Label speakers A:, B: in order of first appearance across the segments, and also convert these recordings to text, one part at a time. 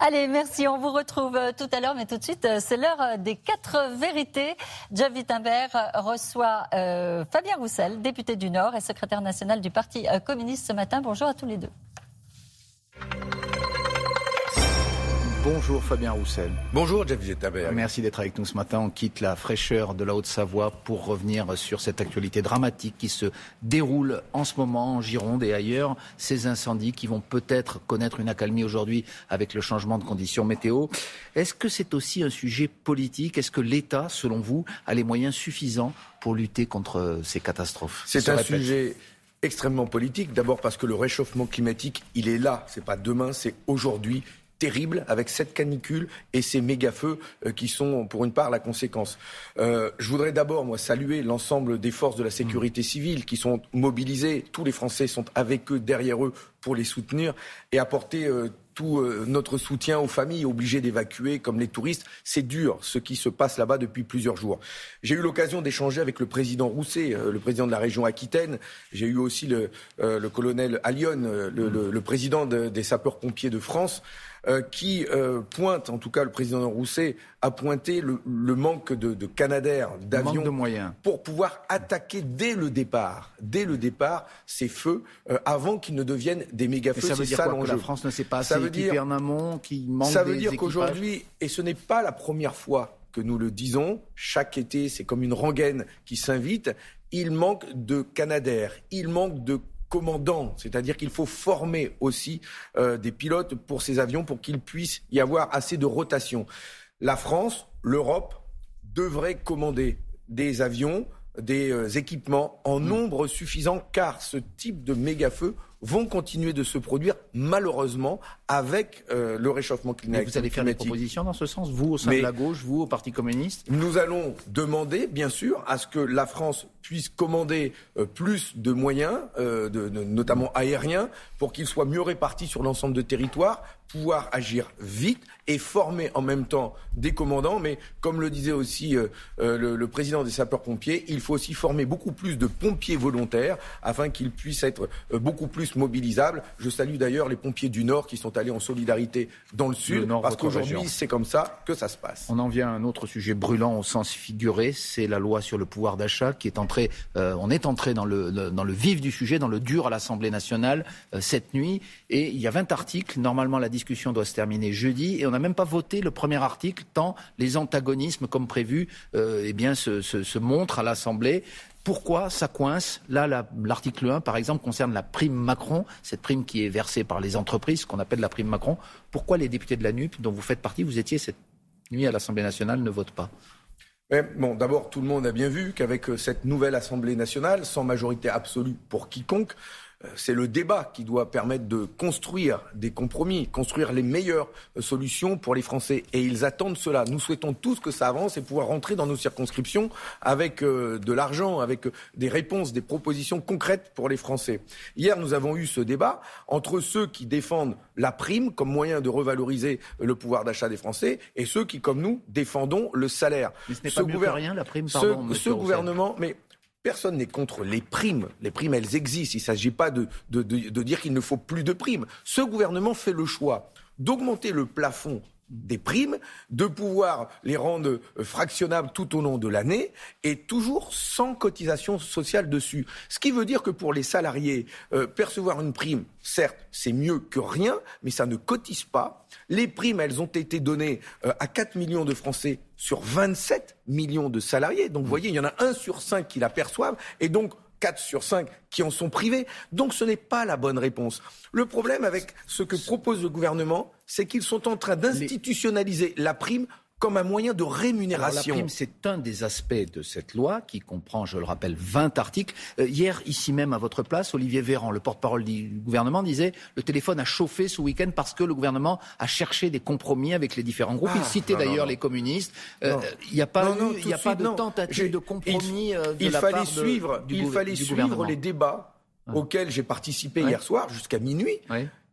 A: Allez, merci. On vous retrouve euh, tout à l'heure, mais tout de suite, euh, c'est l'heure euh, des quatre vérités. Jeff Wittenberg reçoit Fabien Roussel, député du Nord et secrétaire national du Parti communiste ce matin. Bonjour à tous les deux.
B: Bonjour Fabien Roussel.
C: Bonjour Jeff Wittenberg.
B: Merci d'être avec nous ce matin. On quitte la fraîcheur de la Haute-Savoie pour revenir sur cette actualité dramatique qui se déroule en ce moment en Gironde et ailleurs. Ces incendies qui vont peut-être connaître une accalmie aujourd'hui avec le changement de conditions météo. Est-ce que c'est aussi un sujet politique? Est-ce que l'État, selon vous, a les moyens suffisants pour lutter contre ces catastrophes?
C: C'est un sujet extrêmement politique. D'abord parce que le réchauffement climatique, il est là. C'est pas demain, c'est aujourd'hui terrible avec cette canicule et ces méga-feux euh, qui sont pour une part la conséquence. Euh, je voudrais d'abord, moi, saluer l'ensemble des forces de la sécurité civile qui sont mobilisées. Tous les Français sont avec eux, derrière eux, pour les soutenir et apporter euh, tout notre soutien aux familles obligées d'évacuer, comme les touristes. C'est dur, ce qui se passe là-bas depuis plusieurs jours. J'ai eu l'occasion d'échanger avec le président Rousset, le président de la région Aquitaine. J'ai eu aussi le, le colonel Allion, le, le, président des sapeurs-pompiers de France. Euh, qui euh, pointe, en tout cas le président Rousset a pointé le, manque de, de canadaires, d'avions,
B: de moyens,
C: pour pouvoir attaquer dès le départ, dès le départ, ces feux euh, avant qu'ils ne deviennent des méga feux.
B: Ça veut dire quoi, que la France ne sait pas ça veut dire, en amont, qui manque Ça
C: veut dire
B: qu'aujourd'hui,
C: et ce n'est pas la première fois que nous le disons, chaque été, c'est comme une rengaine qui s'invite. Il manque de canadaires, il manque de commandant, c'est-à-dire qu'il faut former aussi euh, des pilotes pour ces avions pour qu'il puisse y avoir assez de rotation. La France, l'Europe devraient commander des avions, des euh, équipements en mm. nombre suffisant car ce type de méga-feu vont continuer de se produire, malheureusement, avec euh, le réchauffement climatique.
B: vous allez faire des propositions dans ce sens, vous au sein de la gauche, vous au Parti communiste?
C: Nous allons demander, bien sûr, à ce que la France puisse commander euh, plus de moyens, euh, de, notamment aériens, pour qu'ils soient mieux répartis sur l'ensemble de territoire, pouvoir agir vite et former en même temps des commandants. Mais comme le disait aussi le, le, président des sapeurs-pompiers, il faut aussi former beaucoup plus de pompiers volontaires afin qu'ils puissent être beaucoup plus mobilisables. Je salue d'ailleurs les pompiers du Nord qui sont allés en solidarité dans le Sud, parce qu'aujourd'hui, c'est comme ça que ça se passe.
B: On en vient à un autre sujet brûlant au sens figuré, c'est la loi sur le pouvoir d'achat qui est entrée, euh, on est entré dans le, dans le vif du sujet, dans le dur à l'Assemblée nationale euh, cette nuit, et il y a 20 articles. Normalement, la discussion doit se terminer jeudi, et on n'a même pas voté le premier article, tant les antagonismes, comme prévu, euh, eh bien, se, se, se montrent à l'Assemblée. Pourquoi ça coince Là, l'article 1, par exemple, concerne la prime Macron, cette prime qui est versée par les entreprises, qu'on appelle la prime Macron. Pourquoi les députés de la NUP, dont vous faites partie, vous étiez cette nuit à l'Assemblée nationale, ne votent pas
C: bon, d'abord, tout le monde a bien vu qu'avec euh, cette nouvelle Assemblée nationale, sans majorité absolue pour quiconque, c'est le débat qui doit permettre de construire des compromis, construire les meilleures euh, solutions pour les Français. Et ils attendent cela. Nous souhaitons tous que ça avance et pouvoir rentrer dans nos circonscriptions avec euh, de l'argent, avec des réponses, des propositions concrètes pour les Français. Hier, nous avons eu ce débat entre ceux qui défendent la prime comme moyen de revaloriser le pouvoir d'achat des Français et ceux qui, comme nous, défendons le salaire.
B: Mais ce n'est pas mieux rien, la prime, pardon,
C: ce, ce gouvernement, mais Personne n'est contre les primes. Les primes, elles existent. Il ne s'agit pas de, dire qu'il ne faut plus de primes. Ce gouvernement fait le choix d'augmenter le plafond des primes, de pouvoir les rendre fractionnables tout au long de l'année et toujours sans cotisation sociale dessus. Ce qui veut dire que pour les salariés, euh, percevoir une prime, certes, c'est mieux que rien, mais ça ne cotise pas. Les primes, elles ont été données euh, à 4 millions de Français sur 27 millions de salariés. Donc vous voyez, il y en a un sur cinq qui l'aperçoivent et donc 4 sur 5 qui en sont privés. Donc ce n'est pas la bonne réponse. Le problème avec ce que propose le gouvernement, c'est qu'ils sont en train d'institutionnaliser la prime comme un moyen de rémunération.
B: la prime, c'est un des aspects de cette loi qui comprend, je le rappelle, 20 articles. Euh, hier, ici même, à votre place, Olivier Véran, le porte-parole du gouvernement, disait le téléphone a chauffé ce week-end parce que le gouvernement a cherché des compromis avec les différents groupes. il ah, citait d'ailleurs les communistes. Euh, il n'y a pas, il a pas de tentative de compromis
C: euh,
B: il,
C: fallait suivre, Il fallait suivre les débats auxquels j'ai participé hier soir jusqu'à minuit.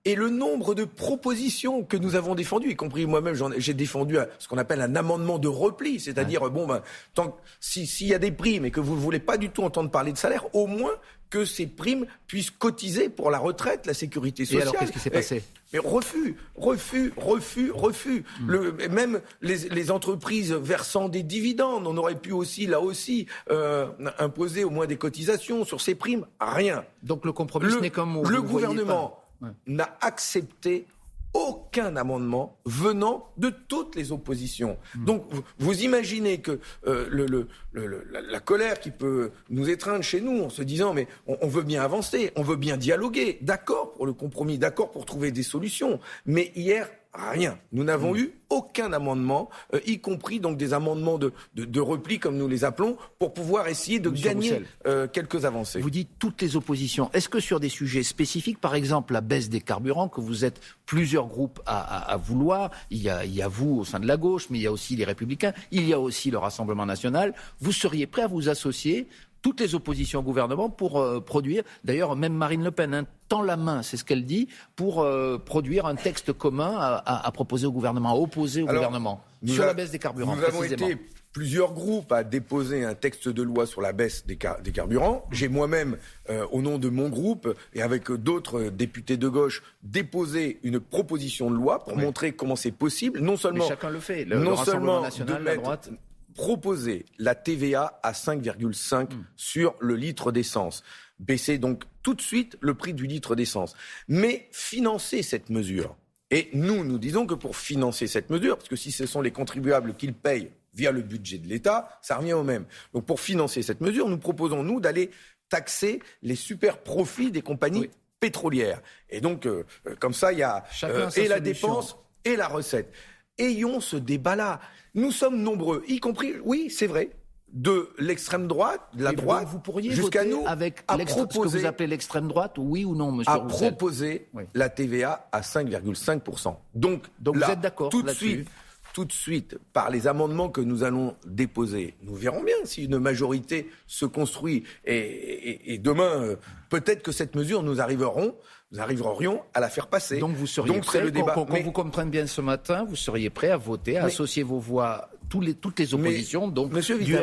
C: Et le nombre de propositions que nous avons défendues, y compris moi-même, j'ai défendu ce qu'on appelle un amendement de repli, c'est-à-dire, bon, ben, tant s'il y a des primes et que vous ne voulez pas du tout entendre parler de salaire, au moins que ces primes puissent cotiser pour la retraite, la sécurité sociale.
B: Et alors, qu'est-ce qui s'est passé
C: mais refus, refus, refus, refus. Hmm. Le, même les, entreprises versant des dividendes, on aurait pu aussi, là aussi, euh, imposer au moins des cotisations sur ces primes. Rien.
B: Donc le compromis n'est comme
C: le gouvernement n'a accepté aucun amendement venant de toutes les oppositions. Hmm. Donc, vous, imaginez que euh, le, la, colère qui peut nous étreindre chez nous en se disant mais on, veut bien avancer, on veut bien dialoguer, d'accord pour le compromis, d'accord pour trouver des solutions, mais hier rien. Nous n'avons hmm. eu aucun amendement, euh, y compris donc des amendements de, de, repli, comme nous les appelons, pour pouvoir essayer de gagner euh, quelques avancées.
B: Vous dites toutes les oppositions. Est-ce que sur des sujets spécifiques, par exemple la baisse des carburants, que vous êtes plusieurs groupes à, vouloir, il y, a, il y, a, vous au sein de la gauche, mais il y a aussi les Républicains, il y a aussi le Rassemblement national, vous seriez prêt à vous associer toutes les oppositions au gouvernement pour euh, produire, d'ailleurs même Marine Le Pen, hein, tend la main, c'est ce qu'elle dit, pour euh, produire un texte commun à, proposer au gouvernement, à opposer au gouvernement sur la baisse des carburants.
C: Nous avons été plusieurs groupes à déposer un texte de loi sur la baisse des, carburants. J'ai moi-même, euh, au nom de mon groupe et avec d'autres députés de gauche, déposé une proposition de loi pour montrer comment c'est possible, non seulement,
B: chacun le fait, le, non seulement national, la droite
C: proposer la TVA à 5,5 hmm. sur le litre d'essence. Baisser donc tout de suite le prix du litre d'essence. Mais financer cette mesure. Et nous, nous disons que pour financer cette mesure, parce que si ce sont les contribuables qui le payent via le budget de l'État, ça revient au même. Donc pour financer cette mesure, nous proposons, nous, d'aller taxer les super profits des compagnies pétrolières. Et donc, euh, euh, comme ça, il y a euh, et la dépense et la recette. Ayons ce débat-là. Nous sommes nombreux, y compris, oui, c'est vrai, de l'extrême droite, de la droite,
B: vous pourriez jusqu'à nous, avec à proposer, ce que vous appelez l'extrême droite, oui ou non, monsieur
C: À proposer la TVA à 5,5%. Donc,
B: Donc vous êtes d'accord
C: tout de suite, tout de suite, par les amendements que nous allons déposer, nous verrons bien si une majorité se construit. Et, demain, euh, peut-être que cette mesure, nous arriverons nous arriverions à la faire passer.
B: Donc vous seriez prêt, le débat. Qu'on vous comprenne bien ce matin, vous seriez prêt à voter, à associer vos voix, les, toutes les oppositions, donc
C: Monsieur
B: du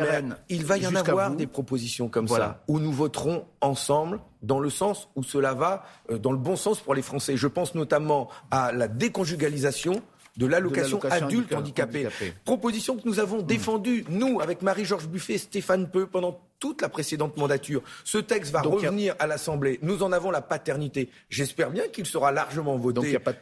C: Il va y en avoir des propositions comme ça, où nous voterons ensemble dans le sens où cela va, euh, dans le bon sens pour les Français. Je pense notamment à la déconjugalisation de l'allocation adulte handicapé. Proposition que nous avons mmh. défendue, nous, avec Marie-Georges Buffet, Stéphane Peu, pendant toute la précédente mandature. Ce texte va revenir à l'Assemblée. Nous en avons la paternité. J'espère bien qu'il sera largement voté.
B: Donc il n'y a pas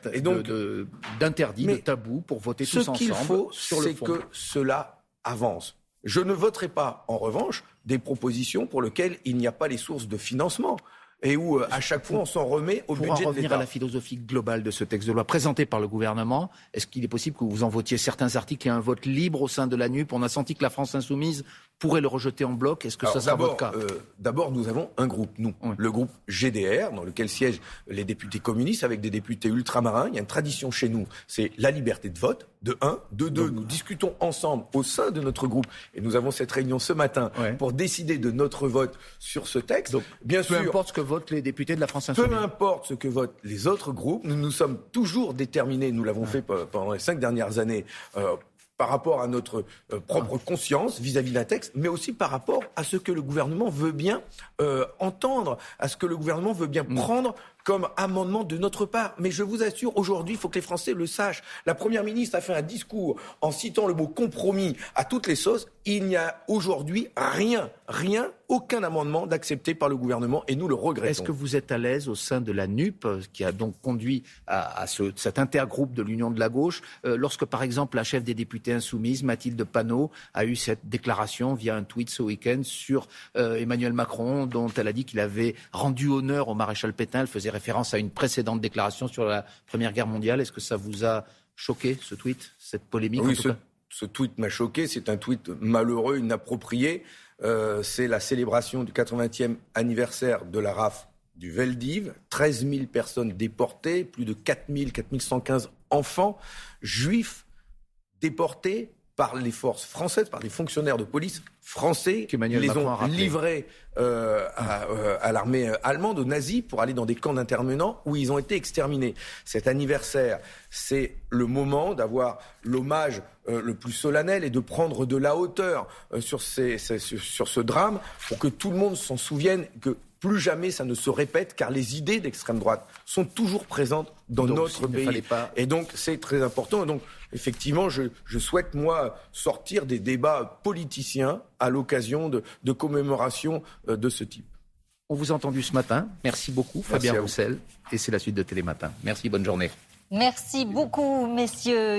B: d'interdit, de, de, tabou pour voter tous ensemble.
C: Ce qu'il faut, c'est que cela avance. Je ne voterai pas, en revanche, des propositions pour lesquelles il n'y a pas les sources de financement et où euh, à chaque fois on s'en remet au budget
B: de revenir
C: à
B: la philosophie globale de ce texte de loi présenté par le gouvernement, est-ce qu'il est possible que vous en votiez certains articles et un vote libre au sein de la NUP On a senti que la France insoumise pourrait le rejeter en bloc. Est-ce que ça sera votre cas?
C: euh, D'abord, nous avons un groupe, nous, le groupe GDR, dans lequel siègent les députés communistes avec des députés ultramarins. Il y a une tradition chez nous, c'est la liberté de vote. De un, de deux, nous discutons ensemble au sein de notre groupe et nous avons cette réunion ce matin pour décider de notre vote sur ce texte.
B: Donc, bien peu importe ce que votent les députés de la France insoumise.
C: Peu importe ce que votent les autres groupes, nous nous sommes toujours déterminés. Nous l'avons fait pendant les cinq dernières années. Euh, par rapport à notre euh, propre conscience vis-à-vis d'un texte, mais aussi par rapport à ce que le gouvernement veut bien euh, entendre, à ce que le gouvernement veut bien prendre comme amendement de notre part. Mais je vous assure, aujourd'hui, il faut que les Français le sachent. La Première ministre a fait un discours en citant le mot compromis à toutes les sauces. Il n'y a aujourd'hui rien, rien, aucun amendement d'accepté par le gouvernement et nous le regrettons.
B: Est-ce que vous êtes à l'aise au sein de la NUP, qui a donc conduit à, ce, cet intergroupe de l'Union de la gauche, euh, lorsque par exemple la chef des députés insoumises, Mathilde Panot, a eu cette déclaration via un tweet ce week-end sur euh, Emmanuel Macron, dont elle a dit qu'il avait rendu honneur au maréchal Pétain, elle faisait référence à une précédente déclaration sur la Première Guerre mondiale. Est-ce que ça vous a choqué, ce tweet, cette polémique
C: Oui, ce, tweet m'a choqué. C'est un tweet malheureux, inapproprié. Euh, c'est la célébration du 80e anniversaire de la RAF du Veldiv. 13 000 personnes déportées, plus de 4 000, 115 enfants juifs déportés par les forces françaises, par des fonctionnaires de police français qui les ont livrés euh, euh, à, l'armée allemande, aux nazis, pour aller dans des camps d'internement où ils ont été exterminés. Cet anniversaire, c'est le moment d'avoir l'hommage euh, le plus solennel et de prendre de la hauteur sur, ces, sur ce drame pour que tout le monde s'en souvienne, que plus jamais ça ne se répète, car les idées d'extrême droite sont toujours présentes dans notre pays. Et donc, c'est très important. donc, effectivement, je, souhaite, moi, sortir des débats politiciens à l'occasion de, commémorations euh, de ce type.
B: On vous a entendu ce matin. Merci beaucoup, Fabien Roussel. Et c'est la suite de Télématin. Merci, bonne journée.
A: Merci beaucoup, messieurs.